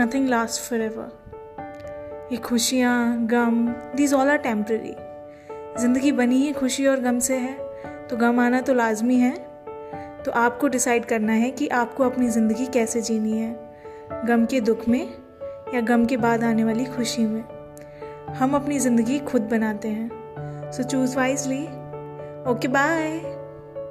Nothing last for ever ये खुशियाँ, गम दीज ऑल आर टेम्प्रेरी ज़िंदगी बनी ही खुशी और गम से है तो गम आना तो लाजमी है। तो आपको डिसाइड करना है कि आपको अपनी ज़िंदगी कैसे जीनी है। गम के दुख में या गम के बाद आने वाली खुशी में। हम अपनी ज़िंदगी खुद बनाते हैं। So choose wisely okay bye